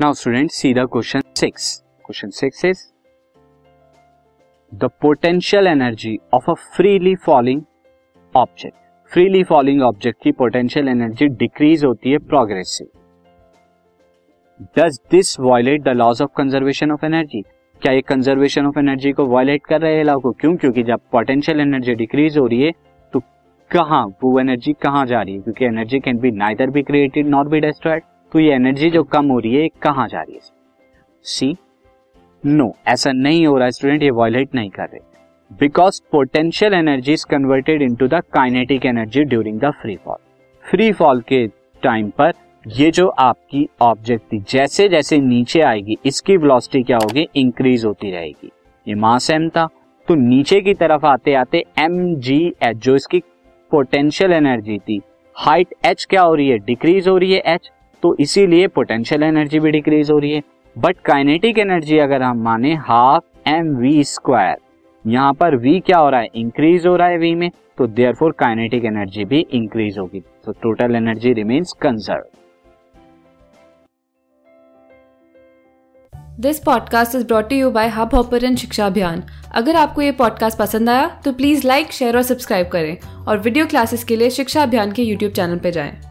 Now student see the question six question six is the potential energy of a freely falling object freely falling object की potential energy decrease होती है progressive does this violate the laws of conservation of energy क्या ये conservation of energy को violate कर रहे हैं law को? क्यों? क्योंकि जब पोटेंशियल एनर्जी डिक्रीज हो रही है तो कहाँ, वो एनर्जी कहाँ जा रही है? क्योंकि energy can be neither be created not be destroyed तो ये एनर्जी जो कम हो रही है कहाँ जा रही है? सी नो no, ऐसा नहीं हो रहा स्टूडेंट ये वॉयलेट नहीं कर रहे। Because potential energy is converted into the kinetic energy during the free fall free fall के टाइम पर ये जो आपकी ऑब्जेक्ट थी जैसे जैसे नीचे आएगी इसकी वेलोसिटी क्या होगी? इंक्रीज होती रहेगी। ये मास एम था। तो नीचे की तरफ़ आते आते एम जी एच जो इसकी पोटेंशियल एनर्जी थी हाइट एच क्या हो रही है? डिक्रीज हो रही है एच तो इसीलिए पोटेंशियल एनर्जी भी डिक्रीज हो रही है। बट काइनेटिक एनर्जी अगर हम माने हाफ़ एम वी स्क्वायर यहाँ पर वी क्या हो रहा है? इंक्रीज हो रहा है वी में तो देयर फोर काइनेटिक एनर्जी भी इंक्रीज होगी। तो total energy remains conserve this podcast is brought you by Hubhopper Shiksha Abhiyan अगर आपको ये पॉडकास्ट पसंद आया तो प्लीज़ लाइक शेयर और सब्सक्राइब करें। और वीडियो क्लासेस के लिए शिक्षा अभियान के यूट्यूब चैनल पर जाएँ।